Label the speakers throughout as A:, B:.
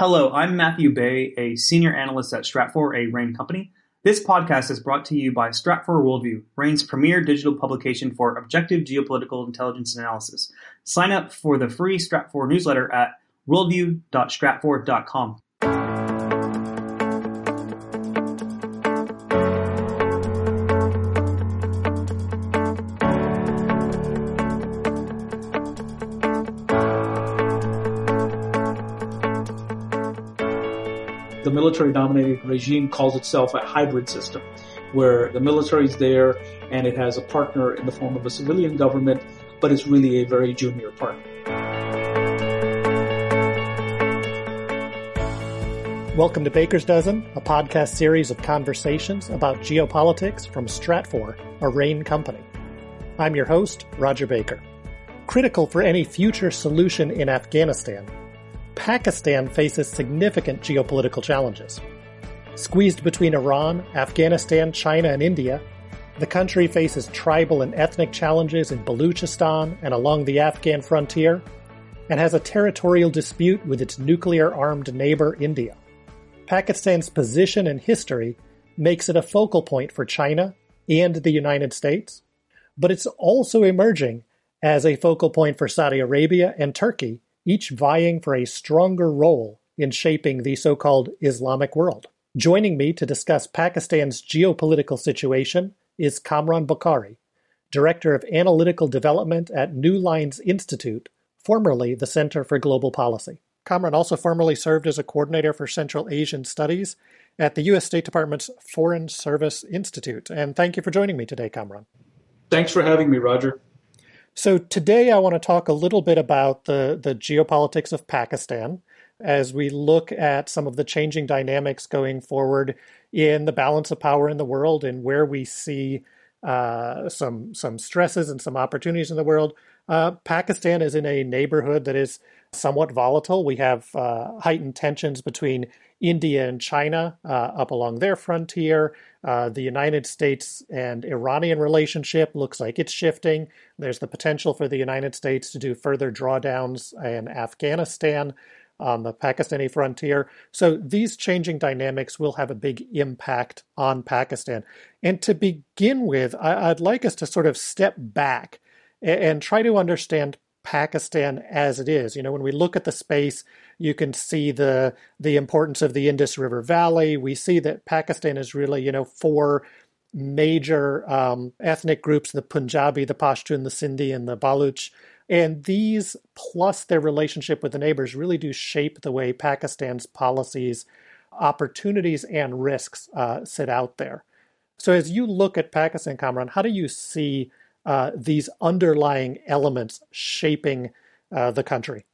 A: Hello, I'm Matthew Bey, a senior analyst at Stratfor, a RANE company. This podcast is brought to you by Stratfor Worldview, RANE's premier digital publication for objective geopolitical intelligence analysis. Sign up for the free Stratfor newsletter at worldview.stratfor.com.
B: military dominated regime calls itself a hybrid system, where the military is there and it has a partner in the form of a civilian government, but it's really a very junior partner.
C: Welcome to Baker's Dozen, a podcast series of conversations about geopolitics from Stratfor, a RANE company. I'm your host, Rodger Baker. Critical for any future solution in Afghanistan Pakistan faces significant geopolitical challenges. Squeezed between Iran, Afghanistan, China, and India, the country faces tribal and ethnic challenges in Balochistan and along the Afghan frontier, and has a territorial dispute with its nuclear armed neighbor India. Pakistan's position and history makes it a focal point for China and the United States, but it's also emerging as a focal point for Saudi Arabia and Turkey each vying for a stronger role in shaping the so-called Islamic world. Joining me to discuss Pakistan's geopolitical situation is Kamran Bokhari, Director of Analytical Development at Newlines Institute, formerly the Center for Global Policy. Kamran also formerly served as a coordinator for Central Asian Studies at the U.S. State Department's Foreign Service Institute. And thank you for joining me today, Kamran.
B: Thanks for having me, Rodger.
C: So today I want to talk a little bit about the, the geopolitics of Pakistan as we look at some of the changing dynamics going forward in the balance of power in the world and where we see uh, some some stresses and some opportunities in the world. Uh, Pakistan is in a neighborhood that is somewhat volatile. We have uh, heightened tensions between India and China uh, up along their frontier. Uh, the United States and Iranian relationship looks like it's shifting. There's the potential for the United States to do further drawdowns in Afghanistan on the Pakistani frontier. So these changing dynamics will have a big impact on Pakistan. And to begin with, I'd like us to sort of step back and try to understand Pakistan as it is. You know, when we look at the space, you can see the the importance of the Indus River Valley. We see that Pakistan is really, you know, four major um, ethnic groups: the Punjabi, the Pashtun, the Sindhi, and the Baloch. And these, plus their relationship with the neighbors, really do shape the way Pakistan's policies, opportunities, and risks uh, sit out there. So, as you look at Pakistan, Kamran, how do you see uh, these underlying elements shaping uh, the country?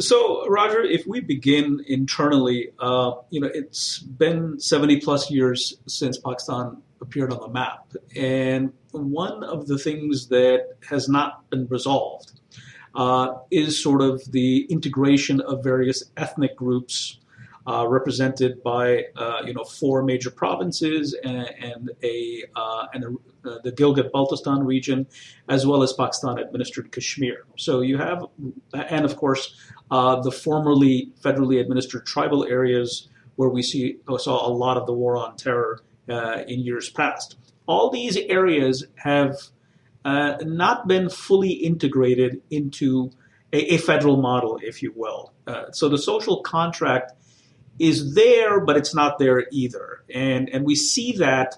B: So, Rodger, if we begin internally, uh, you know, it's been 70 plus years since Pakistan appeared on the map. And one of the things that has not been resolved uh, is sort of the integration of various ethnic groups uh, represented by uh, you know four major provinces and, and a uh, and a, uh, the Gilgit-Baltistan region, as well as Pakistan-administered Kashmir. So you have, and of course, uh, the formerly federally administered tribal areas where we see saw a lot of the war on terror uh, in years past. All these areas have not been fully integrated into a, a, federal model, if you will. so the social contract is there, but it's not there either. And, and we see that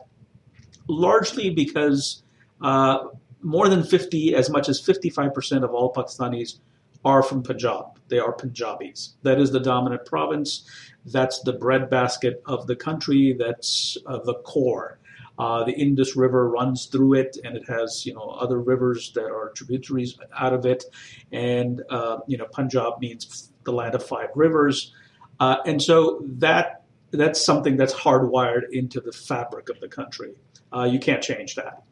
B: largely because uh, more than 50, as much as 55% of all Pakistanis are from Punjab. They are Punjabis. That is the dominant province. That's the breadbasket of the country. That's uh, the core. Uh, the Indus River runs through it, and it has you know other rivers that are tributaries out of it. And uh, you know Punjab means the land of five rivers. Uh, and so that that's something that's hardwired into the fabric of the country. Uh, you can't change that.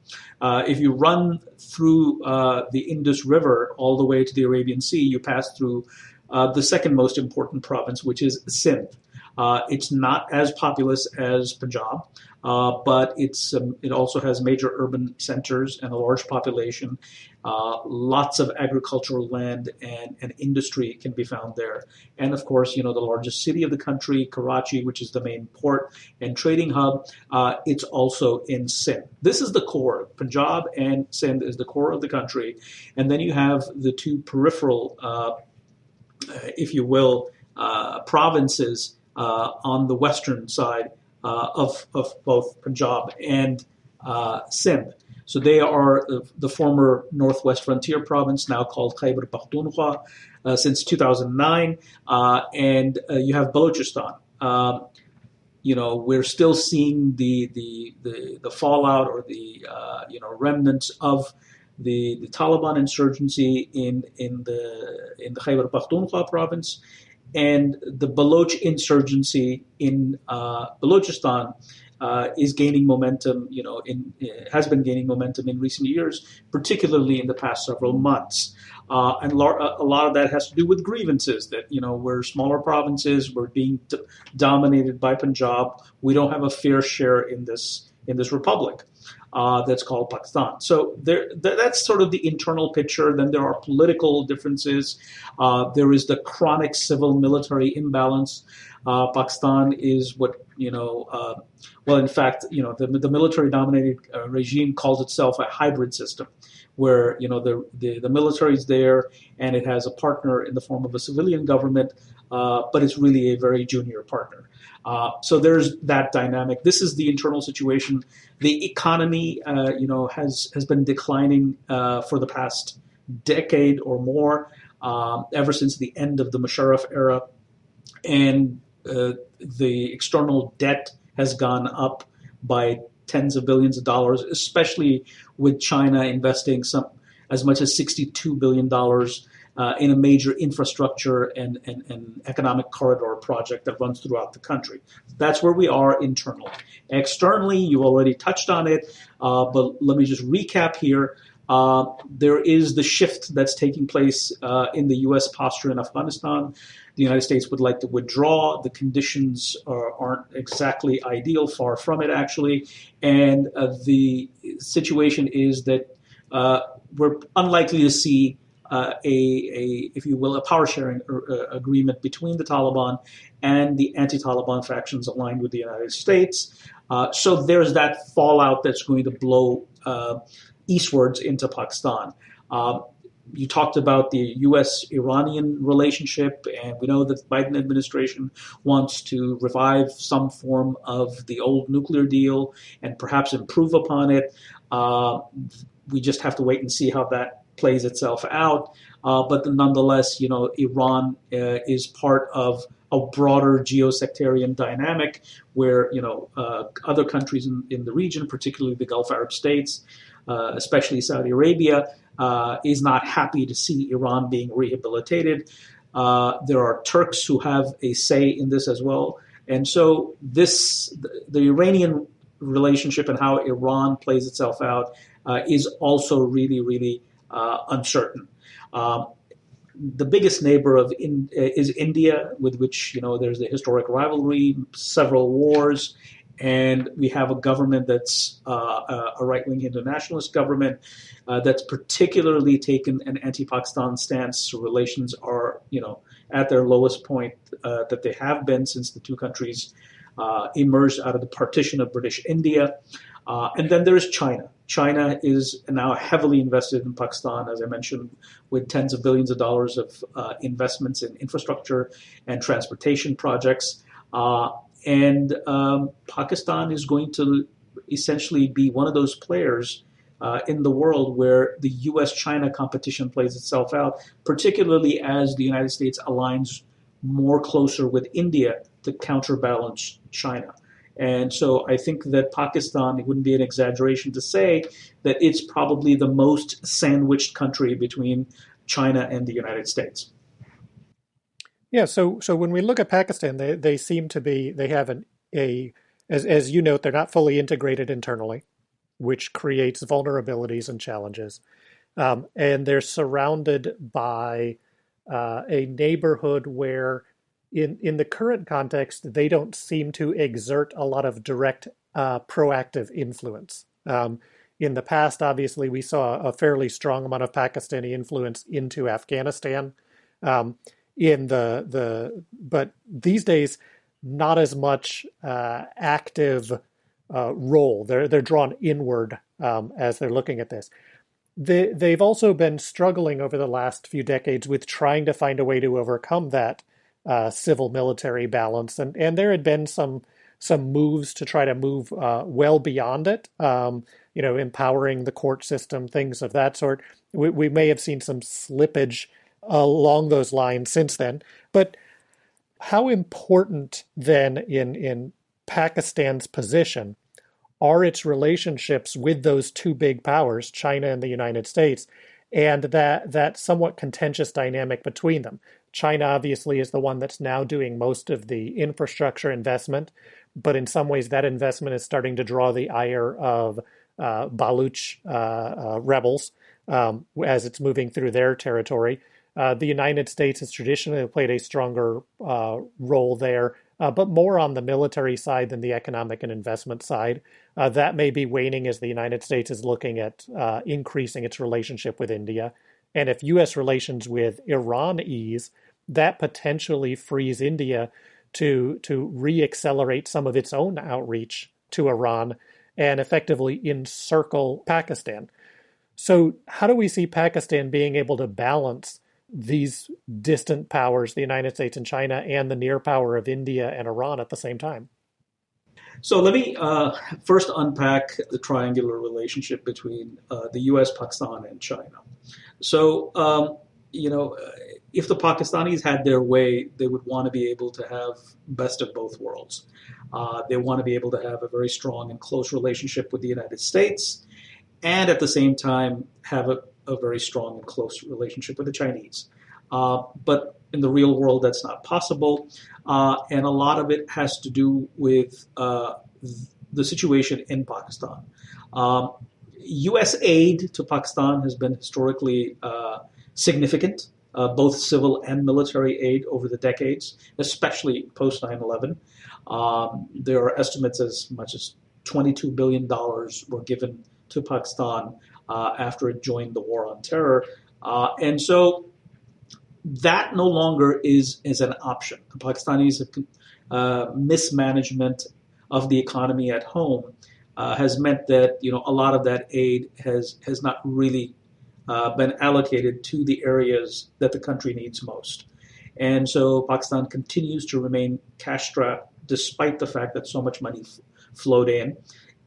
B: Uh, if you run through uh, the Indus River all the way to the Arabian Sea, you pass through uh, the second most important province, which is Sindh. Uh, it's not as populous as Punjab, uh, but it's um, it also has major urban centers and a large population. Uh, lots of agricultural land and, and industry can be found there. And of course, you know, the largest city of the country, Karachi, which is the main port and trading hub, uh, it's also in Sindh. This is the core. Punjab and Sindh is the core of the country. And then you have the two peripheral, uh, if you will, uh, provinces uh, on the western side of, of both Punjab and Sindh. So they are the, former Northwest Frontier Province, now called Khyber Pakhtunkhwa, uh, since 2009, uh, and uh, you have Balochistan. Um, you know, we're still seeing the the the, the fallout or the you know remnants of the, the Taliban insurgency in in the in the Khyber Pakhtunkhwa province, and the Baloch insurgency in uh, Balochistan uh, is gaining momentum. You know, in has been gaining momentum in recent years, particularly in the past several months. Uh, and lar- a lot of that has to do with grievances that you know we're smaller provinces, we're being d- dominated by Punjab. We don't have a fair share in this in this republic. Uh, that's called Pakistan. So there, th- that's sort of the internal picture. Then there are political differences. Uh, there is the chronic civil-military imbalance. Uh, Pakistan is what you know. Uh, well, in fact, you know the, the military-dominated uh, regime calls itself a hybrid system, where you know the, the the military is there and it has a partner in the form of a civilian government, uh, but it's really a very junior partner. Uh, so there's that dynamic. This is the internal situation. The economy, uh, you know, has has been declining uh, for the past decade or more, um, ever since the end of the Musharraf era, and uh, the external debt has gone up by tens of billions of dollars, especially with China investing some as much as 62 billion dollars uh, in a major infrastructure and, and, and, economic corridor project that runs throughout the country. That's where we are internally. Externally, you already touched on it, uh, but let me just recap here. Uh, there is the shift that's taking place uh, in the U.S. posture in Afghanistan. The United States would like to withdraw. The conditions are, not exactly ideal, far from it, actually. And uh, the situation is that uh, we're unlikely to see uh, a, a, if you will, a power sharing uh, agreement between the Taliban and the anti-Taliban factions aligned with the United States. Uh, so there's that fallout that's going to blow uh, eastwards into Pakistan. You talked about the U.S.-Iranian relationship, and we know that the Biden administration wants to revive some form of the old nuclear deal and perhaps improve upon it. Uh, we just have to wait and see how that plays itself out. Uh, but nonetheless, you know, Iran uh, is part of a broader geosectarian dynamic where, you know, uh, other countries in, in, the region, particularly the Gulf Arab states, uh, especially Saudi Arabia, uh, is not happy to see Iran being rehabilitated. Uh, there are Turks who have a say in this as well. And so this, the, the Iranian relationship and how Iran plays itself out is also really, really uncertain. Um, the biggest neighbor of in, is India, with which you know there's a historic rivalry, several wars, and we have a government that's uh, a right-wing internationalist government uh, that's particularly taken an anti-Pakistan stance. So relations are you know at their lowest point uh, that they have been since the two countries uh, emerged out of the partition of British India. Uh, and then there's China. China is now heavily invested in Pakistan, as I mentioned, with tens of billions of dollars of uh, investments in infrastructure and transportation projects. Uh, and um, Pakistan is going to essentially be one of those players uh, in the world where the US China competition plays itself out, particularly as the United States aligns more closer with India to counterbalance China. And so I think that Pakistan, it wouldn't be an exaggeration to say that it's probably the most sandwiched country between China and the United States.
C: Yeah, so so when we look at Pakistan, they, they seem to be they have an a as as you note, they're not fully integrated internally, which creates vulnerabilities and challenges. Um, and they're surrounded by uh, a neighborhood where in in the current context, they don't seem to exert a lot of direct uh, proactive influence. Um, in the past, obviously, we saw a fairly strong amount of Pakistani influence into Afghanistan. Um, in the the but these days, not as much uh, active uh, role. They're they're drawn inward um, as they're looking at this. They they've also been struggling over the last few decades with trying to find a way to overcome that uh, civil military balance, and and there had been some some moves to try to move uh, well beyond it. Um, you know, empowering the court system, things of that sort. We, we may have seen some slippage along those lines since then. But how important then in in Pakistan's position are its relationships with those two big powers, China and the United States, and that that somewhat contentious dynamic between them. China obviously is the one that's now doing most of the infrastructure investment, but in some ways that investment is starting to draw the ire of uh, Baloch uh, uh, rebels um, as it's moving through their territory. Uh, the United States has traditionally played a stronger uh, role there, uh, but more on the military side than the economic and investment side. that may be waning as the United States is looking at increasing its relationship with India. And if U.S. relations with Iran ease, that potentially frees India to to reaccelerate some of its own outreach to Iran and effectively encircle Pakistan. So, how do we see Pakistan being able to balance these distant powers, the United States and China, and the near power of India and Iran at the same time?
B: So, let me uh, first unpack the triangular relationship between uh, the US, Pakistan, and China. So, um, you know, if the Pakistanis had their way, they would want to be able to have best of both worlds. Uh, they want to be able to have a very strong and close relationship with the United States, and at the same time have a, a very strong and close relationship with the Chinese. Uh, but in the real world, that's not possible, uh, and a lot of it has to do with uh, the situation in Pakistan. Um, U.S. aid to Pakistan has been historically uh, significant uh, both civil and military aid over the decades, especially post 9 11. Um, there are estimates as much as $22 billion were given to Pakistan uh, after it joined the war on terror. Uh, and so that no longer is, is an option. The Pakistanis uh, mismanagement of the economy at home uh, has meant that you know a lot of that aid has has not really uh, been allocated to the areas that the country needs most. And so Pakistan continues to remain cash strapped despite the fact that so much money f- flowed in.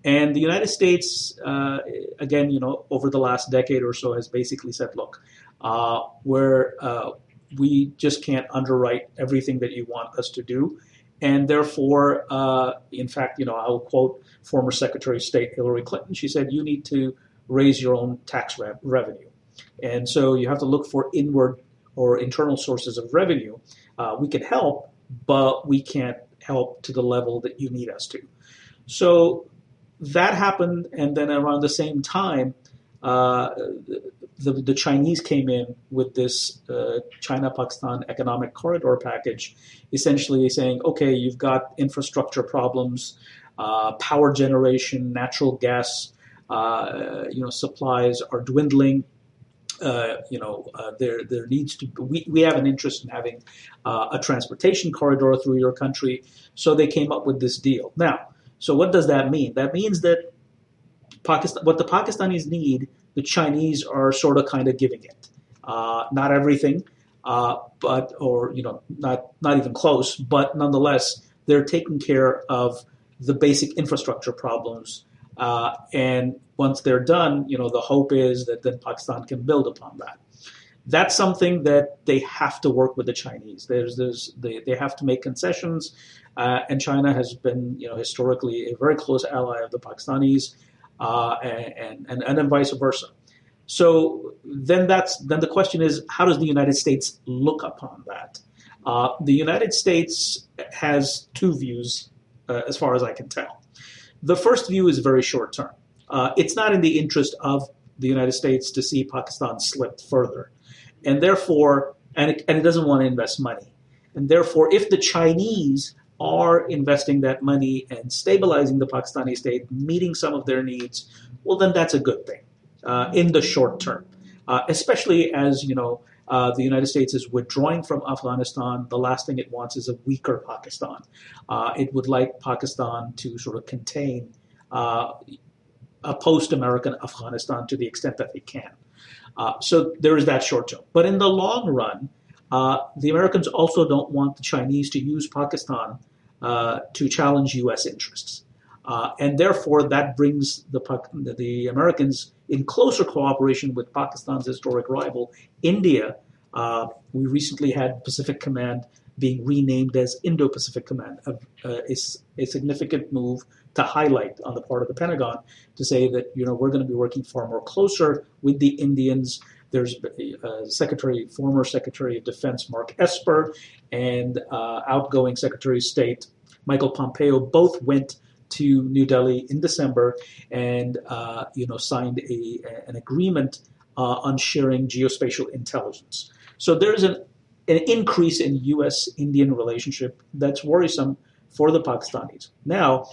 B: And the United States, uh, again, you know, over the last decade or so, has basically said, look, uh, where uh, we just can't underwrite everything that you want us to do. And therefore, uh, in fact, you know, I'll quote former Secretary of State Hillary Clinton. She said, you need to raise your own tax re- revenue. And so you have to look for inward or internal sources of revenue. Uh, we can help, but we can't help to the level that you need us to. So that happened, and then around the same time, uh, the, the, Chinese came in with this uh, China Pakistan economic corridor package, essentially saying, okay, you've got infrastructure problems, uh, power generation, natural gas, uh, you know, supplies are dwindling uh, you know, uh, there there needs to we, we have an interest in having uh, a transportation corridor through your country. So they came up with this deal. Now, so what does that mean? That means that Pakistan, what the Pakistanis need, the Chinese are sort of kind of giving it. Uh, not everything, uh, but or you know, not not even close. But nonetheless, they're taking care of the basic infrastructure problems uh, and once they're done, you know, the hope is that then Pakistan can build upon that. That's something that they have to work with the Chinese. There's, there's, they, they have to make concessions, uh, and China has been, you know, historically a very close ally of the Pakistanis, uh, and, and, and then vice versa. So then that's then the question is, how does the United States look upon that? Uh, the United States has two views, uh, as far as I can tell. The first view is very short term. Uh, it's not in the interest of the United States to see Pakistan slip further, and therefore, and it, and it doesn't want to invest money. And therefore, if the Chinese are investing that money and stabilizing the Pakistani state, meeting some of their needs, well, then that's a good thing uh, in the short term, uh, especially as you know. Uh, the United States is withdrawing from Afghanistan. The last thing it wants is a weaker Pakistan. Uh, it would like Pakistan to sort of contain uh, a post-American Afghanistan to the extent that they can. Uh, so there is that short term. But in the long run, uh, the Americans also don't want the Chinese to use Pakistan to challenge U.S. interests. Uh, and therefore, that brings the, the Americans in closer cooperation with Pakistan's historic rival, India. Uh, we recently had Pacific Command being renamed as Indo Pacific Command, a, a, a, significant move to highlight on the part of the Pentagon to say that you know we're going to be working far more closer with the Indians. There's uh, Secretary, former Secretary of Defense Mark Esper, and uh, outgoing Secretary of State Michael Pompeo both went to New Delhi in December and uh, you know signed a, an agreement uh, on sharing geospatial intelligence. So there's an an increase in U.S.-Indian relationship that's worrisome for the Pakistanis. Now,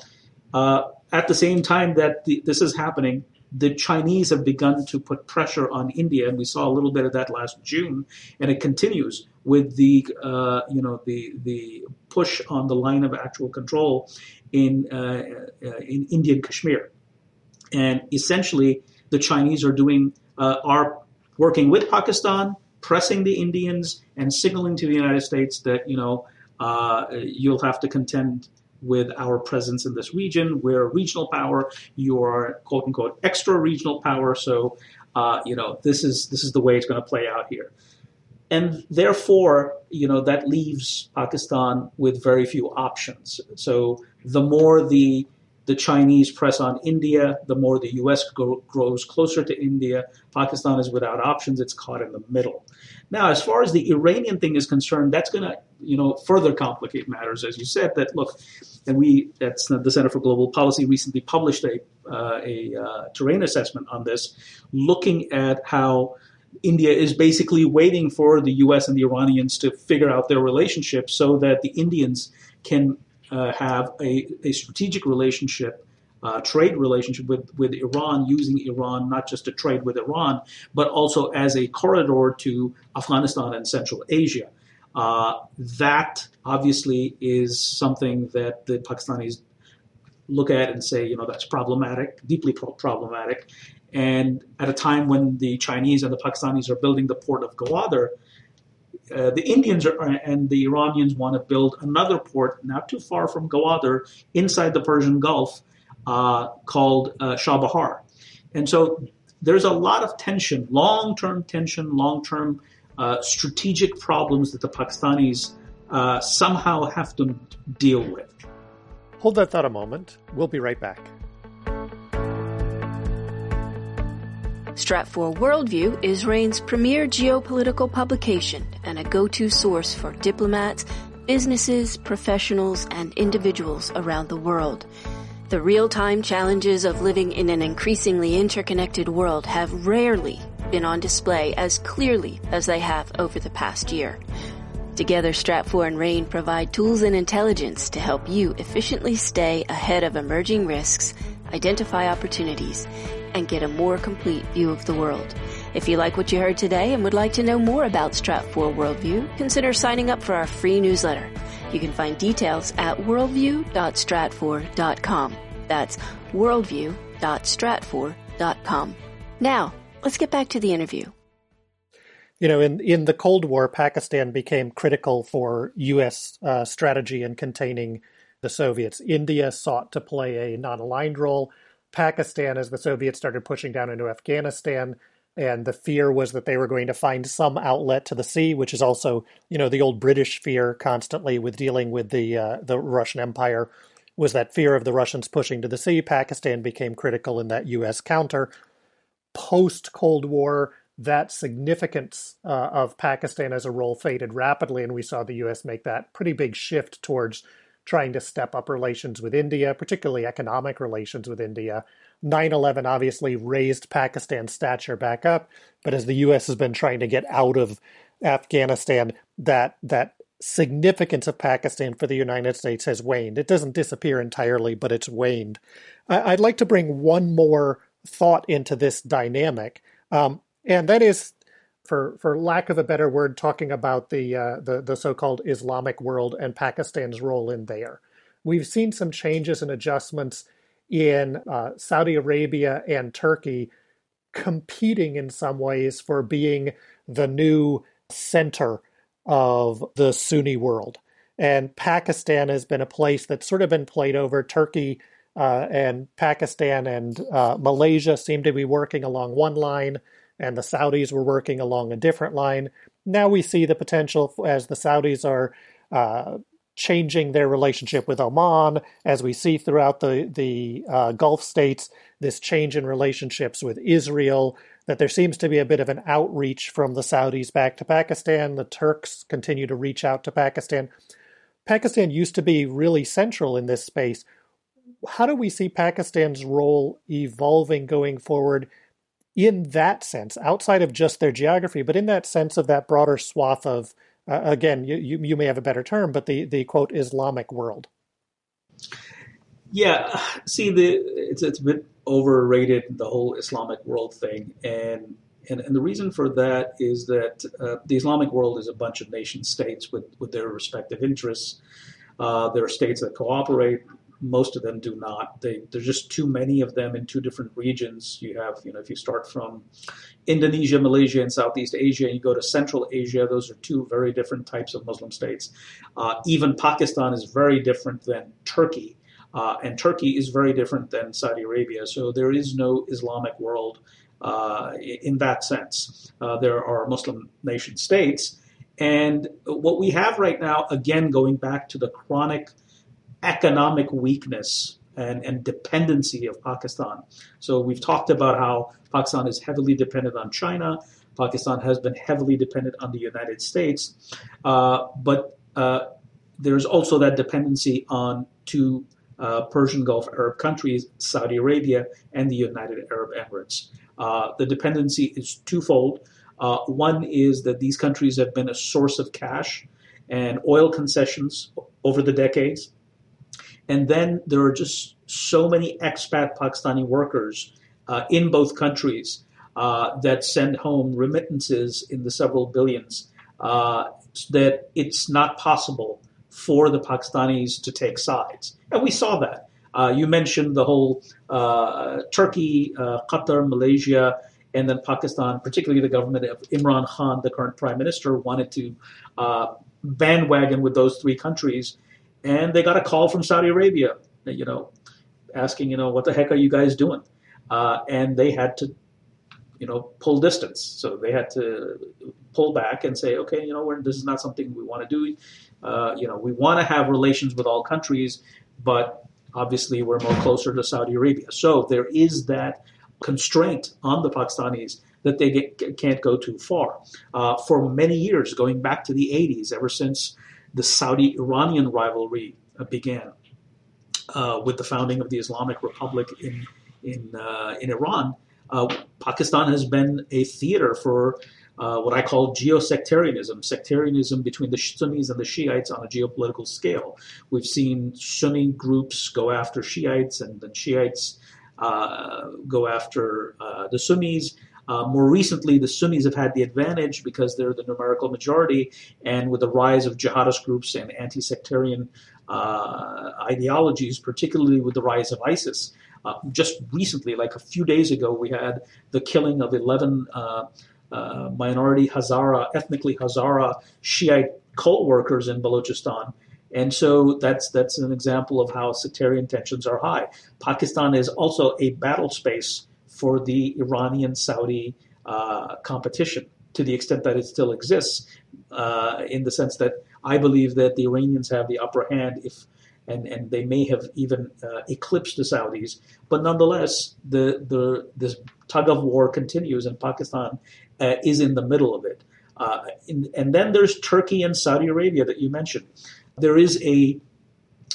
B: uh, at the same time that the, this is happening, the Chinese have begun to put pressure on India, and we saw a little bit of that last June, and it continues with the uh, you know the the push on the line of actual control in uh, uh in Indian Kashmir, and essentially the Chinese are doing uh, are working with Pakistan, pressing the Indians, and signaling to the United States that you know uh, you'll have to contend with our presence in this region. We're a regional power. You are quote unquote extra regional power. So, uh, you know, this is this is the way it's going to play out here. And therefore, you know, that leaves Pakistan with very few options. So the more the the Chinese press on India, the more the U.S. Go, grows closer to India. Pakistan is without options; it's caught in the middle. Now, as far as the Iranian thing is concerned, that's going to you know further complicate matters, as you said. That look, and we at the Center for Global Policy recently published a uh, a uh, terrain assessment on this, looking at how. India is basically waiting for the U.S. and the Iranians to figure out their relationship so that the Indians can uh, have a, a strategic relationship uh, trade relationship with, with Iran, using Iran not just to trade with Iran, but also as a corridor to Afghanistan and Central Asia. Uh, that obviously is something that the Pakistanis look at and say, you know, that's problematic, deeply pro- problematic. And at a time when the Chinese and the Pakistanis are building the port of Gwadar, uh, the Indians are, and the Iranians want to build another port not too far from Gwadar inside the Persian Gulf uh, called uh, Chabahar. And so there's a lot of tension, long term tension, long term uh, strategic problems that the Pakistanis uh, somehow have to deal with.
C: Hold that thought a moment. We'll be right back.
D: Stratfor Worldview is RANE's premier geopolitical publication and a go-to source for diplomats, businesses, professionals, and individuals around the world. The real-time challenges of living in an increasingly interconnected world have rarely been on display as clearly as they have over the past year. Together, Stratfor and RANE provide tools and intelligence to help you efficiently stay ahead of emerging risks, identify opportunities, and get a more complete view of the world. If you like what you heard today and would like to know more about Stratfor Worldview, consider signing up for our free newsletter. You can find details at worldview.stratfor.com. That's worldview.stratfor.com. Now, let's get back to the interview.
C: You know, in, in the Cold War, Pakistan became critical for U.S. Uh, strategy in containing the Soviets. India sought to play a non aligned role. Pakistan as the Soviets started pushing down into Afghanistan. And the fear was that they were going to find some outlet to the sea, which is also, you know, the old British fear constantly with dealing with the uh, the Russian Empire was that fear of the Russians pushing to the sea. Pakistan became critical in that U.S. counter. Post Cold War, that significance uh, of Pakistan as a role faded rapidly, and we saw the U.S. make that pretty big shift towards trying to step up relations with India, particularly economic relations with India. 9 11 obviously raised Pakistan's stature back up, but as the U.S. has been trying to get out of Afghanistan, that, that significance of Pakistan for the United States has waned. It doesn't disappear entirely, but it's waned. I'd like to bring one more thought into this dynamic, um, and that is, for for lack of a better word, talking about the uh, the the so-called Islamic world and Pakistan's role in there. We've seen some changes and adjustments in uh, Saudi Arabia and Turkey competing in some ways for being the new center of the Sunni world. And Pakistan has been a place that's sort of been played over. Turkey uh, and Pakistan and uh, Malaysia seem to be working along one line, and the Saudis were working along a different line. Now we see the potential as the Saudis are uh, changing their relationship with Oman, as we see throughout the the uh, Gulf states, this change in relationships with Israel, that there seems to be a bit of an outreach from the Saudis back to Pakistan. The Turks continue to reach out to Pakistan. Pakistan used to be really central in this space. How do we see Pakistan's role evolving going forward in that sense, outside of just their geography, but in that sense of that broader swath of, uh, again, you, you, you may have a better term, but the, the quote Islamic world?
B: Yeah, see, the it's it's a bit overrated the whole Islamic world thing, and and, and the reason for that is that uh, the Islamic world is a bunch of nation states with with their respective interests. Uh, there are states that cooperate. Most of them do not. They, there's just too many of them in two different regions. You have, you know, if you start from Indonesia, Malaysia, and Southeast Asia, and you go to Central Asia, those are two very different types of Muslim states. Uh, even Pakistan is very different than Turkey. Uh, and Turkey is very different than Saudi Arabia. So there is no Islamic world uh, in that sense. Uh, there are Muslim nation states. And what we have right now, again, going back to the chronic economic weakness and, and dependency of Pakistan. So we've talked about how Pakistan is heavily dependent on China. Pakistan has been heavily dependent on the United States. Uh, but uh, there's also that dependency on two uh, Persian Gulf Arab countries, Saudi Arabia, and the United Arab Emirates. Uh, the dependency is twofold. Uh, one is that these countries have been a source of cash and oil concessions over the decades. And then there are just so many expat Pakistani workers uh, in both countries uh, that send home remittances in the several billions uh, that it's not possible for the Pakistanis to take sides. And we saw that. Uh, you mentioned the whole uh, Turkey, uh, Qatar, Malaysia, and then Pakistan, particularly the government of Imran Khan, the current prime minister, wanted to bandwagon with those three countries. And they got a call from Saudi Arabia, you know, asking, you know, what the heck are you guys doing? Uh, and they had to, you know, pull distance. So they had to pull back and say, okay, you know, this is not something we want to do. Uh, you know, we want to have relations with all countries, but obviously we're more closer to Saudi Arabia. So there is that constraint on the Pakistanis that they get, can't go too far. Uh, for many years, going back to the 80s, ever since the Saudi Iranian rivalry uh, began uh, with the founding of the Islamic Republic in, in, uh, in Iran, Pakistan has been a theater for uh, what I call geosectarianism, sectarianism between the Sunnis and the Shiites on a geopolitical scale. We've seen Sunni groups go after Shiites and then Shiites uh, go after uh, the Sunnis. Uh, more recently, the Sunnis have had the advantage because they're the numerical majority, and with the rise of jihadist groups and anti sectarian uh, ideologies, particularly with the rise of ISIS. Uh, just recently, like a few days ago, we had the killing of 11 uh, minority Hazara, ethnically Hazara Shiite cult workers in Balochistan. And so that's that's an example of how sectarian tensions are high. Pakistan is also a battle space for the Iranian Saudi uh, competition to the extent that it still exists, uh, in the sense that I believe that the Iranians have the upper hand if and, and they may have even uh, eclipsed the Saudis. But nonetheless, the, the this tug of war continues, and Pakistan uh, is in the middle of it. Uh, in, and then there's Turkey and Saudi Arabia that you mentioned. There is a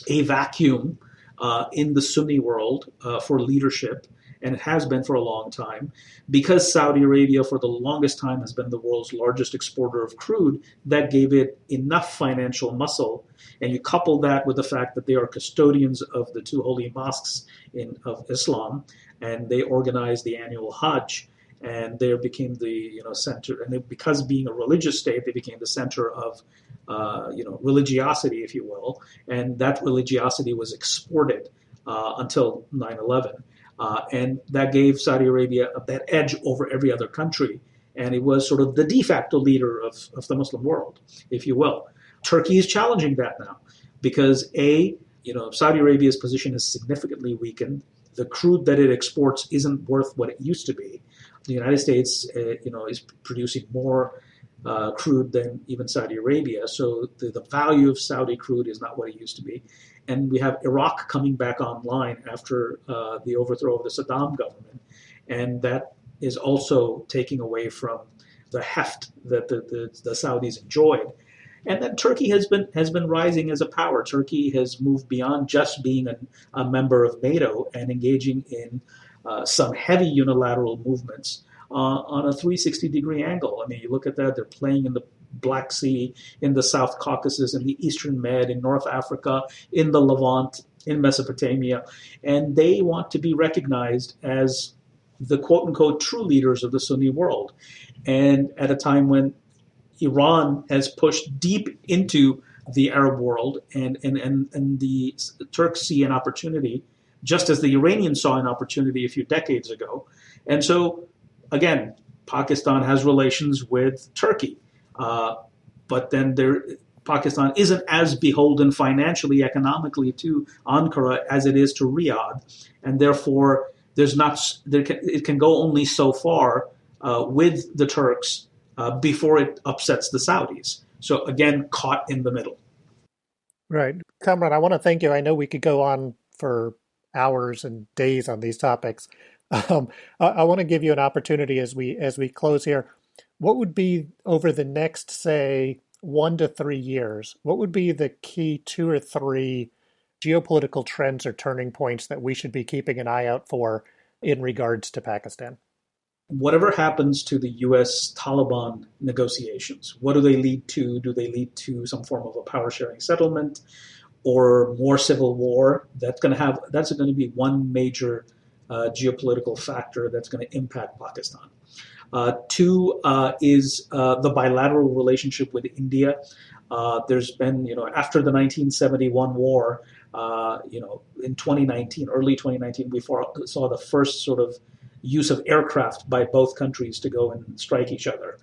B: a vacuum uh, in the Sunni world uh, for leadership, and it has been for a long time. Because Saudi Arabia, for the longest time, has been the world's largest exporter of crude, that gave it enough financial muscle. And you couple that with the fact that they are custodians of the two holy mosques in, of Islam, and they organize the annual Hajj and they became the you know center and they, because being a religious state they became the center of uh, you know religiosity if you will and that religiosity was exported uh, until 9-11 uh, and that gave saudi arabia that edge over every other country and it was sort of the de facto leader of, of the muslim world if you will turkey is challenging that now because a you know saudi arabia's position is significantly weakened the crude that it exports isn't worth what it used to be the United States, uh, you know, is producing more uh, crude than even Saudi Arabia. So the, the value of Saudi crude is not what it used to be. And we have Iraq coming back online after uh, the overthrow of the Saddam government. And that is also taking away from the heft that the, the, the Saudis enjoyed. And then Turkey has been has been rising as a power. Turkey has moved beyond just being a, a member of NATO and engaging in uh, some heavy unilateral movements uh, on a 360 degree angle. I mean, you look at that, they're playing in the Black Sea, in the South Caucasus, in the Eastern Med, in North Africa, in the Levant, in Mesopotamia, and they want to be recognized as the quote unquote true leaders of the Sunni world. And at a time when Iran has pushed deep into the Arab world and, and, and, and the Turks see an opportunity just as the Iranians saw an opportunity a few decades ago. And so, again, Pakistan has relations with Turkey, uh, but then there, Pakistan isn't as beholden financially, economically to Ankara as it is to Riyadh, and therefore there's not there can, it can go only so far uh, with the Turks uh, before it upsets the Saudis. So again, caught in the middle.
C: Right, Kamran. I want to thank you. I know we could go on for hours and days on these topics. Um, I, I want to give you an opportunity as we as we close here. What would be over the next, say, one to three years? What would be the key two or three geopolitical trends or turning points that we should be keeping an eye out for in regards to Pakistan?
B: Whatever happens to the U.S. Taliban negotiations, what do they lead to? Do they lead to some form of a power sharing settlement? or more civil war. That's going to have that's going to be one major uh, geopolitical factor that's going to impact Pakistan. Uh, two uh, is uh, the bilateral relationship with India. Uh, there's been, you know, after the 1971 war, uh, you know, in 2019, early 2019, we saw the first sort of use of aircraft by both countries to go and strike each other.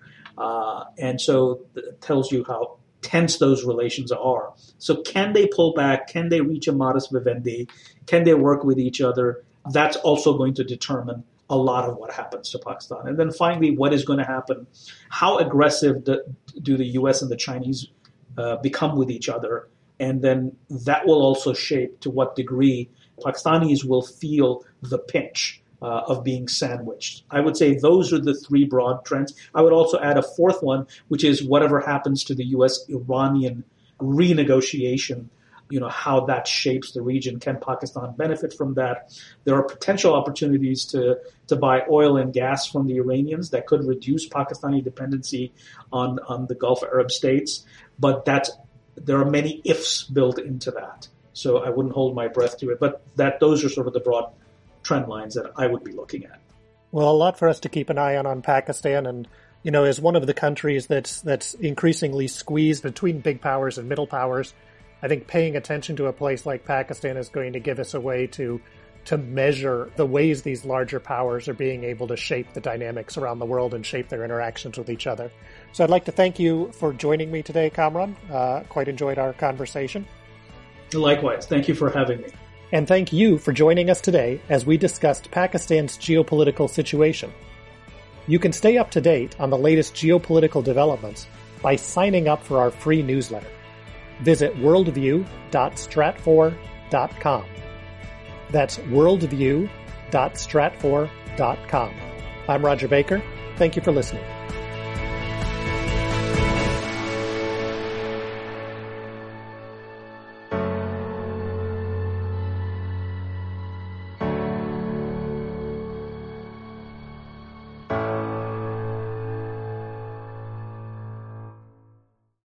B: and so it tells you how tense those relations are. So can they pull back? Can they reach a modus vivendi? Can they work with each other? That's also going to determine a lot of what happens to Pakistan. And then finally, what is going to happen? How aggressive do, do the U.S. and the Chinese uh, become with each other? And then that will also shape to what degree Pakistanis will feel the pinch uh, of being sandwiched. I would say those are the three broad trends. I would also add a fourth one, which is whatever happens to the U.S. Iranian renegotiation. You know how that shapes the region. Can Pakistan benefit from that? There are potential opportunities to to buy oil and gas from the Iranians that could reduce Pakistani dependency on on the Gulf Arab states. But that there are many ifs built into that. So I wouldn't hold my breath to it. But that those are sort of the broad trend lines that I would be looking at.
C: Well, a lot for us to keep an eye on on Pakistan, and you know, as one of the countries that's that's increasingly squeezed between big powers and middle powers, I think paying attention to a place like Pakistan is going to give us a way to to measure the ways these larger powers are being able to shape the dynamics around the world and shape their interactions with each other. So I'd like to thank you for joining me today, Kamran. Uh, quite enjoyed our conversation.
B: Likewise. Thank you for having me
C: and thank you for joining us today as we discussed Pakistan's geopolitical situation. You can stay up to date on the latest geopolitical developments by signing up for our free newsletter. Visit worldview.stratfor.com. That's worldview.stratfor.com. I'm Rodger Baker. Thank you for listening.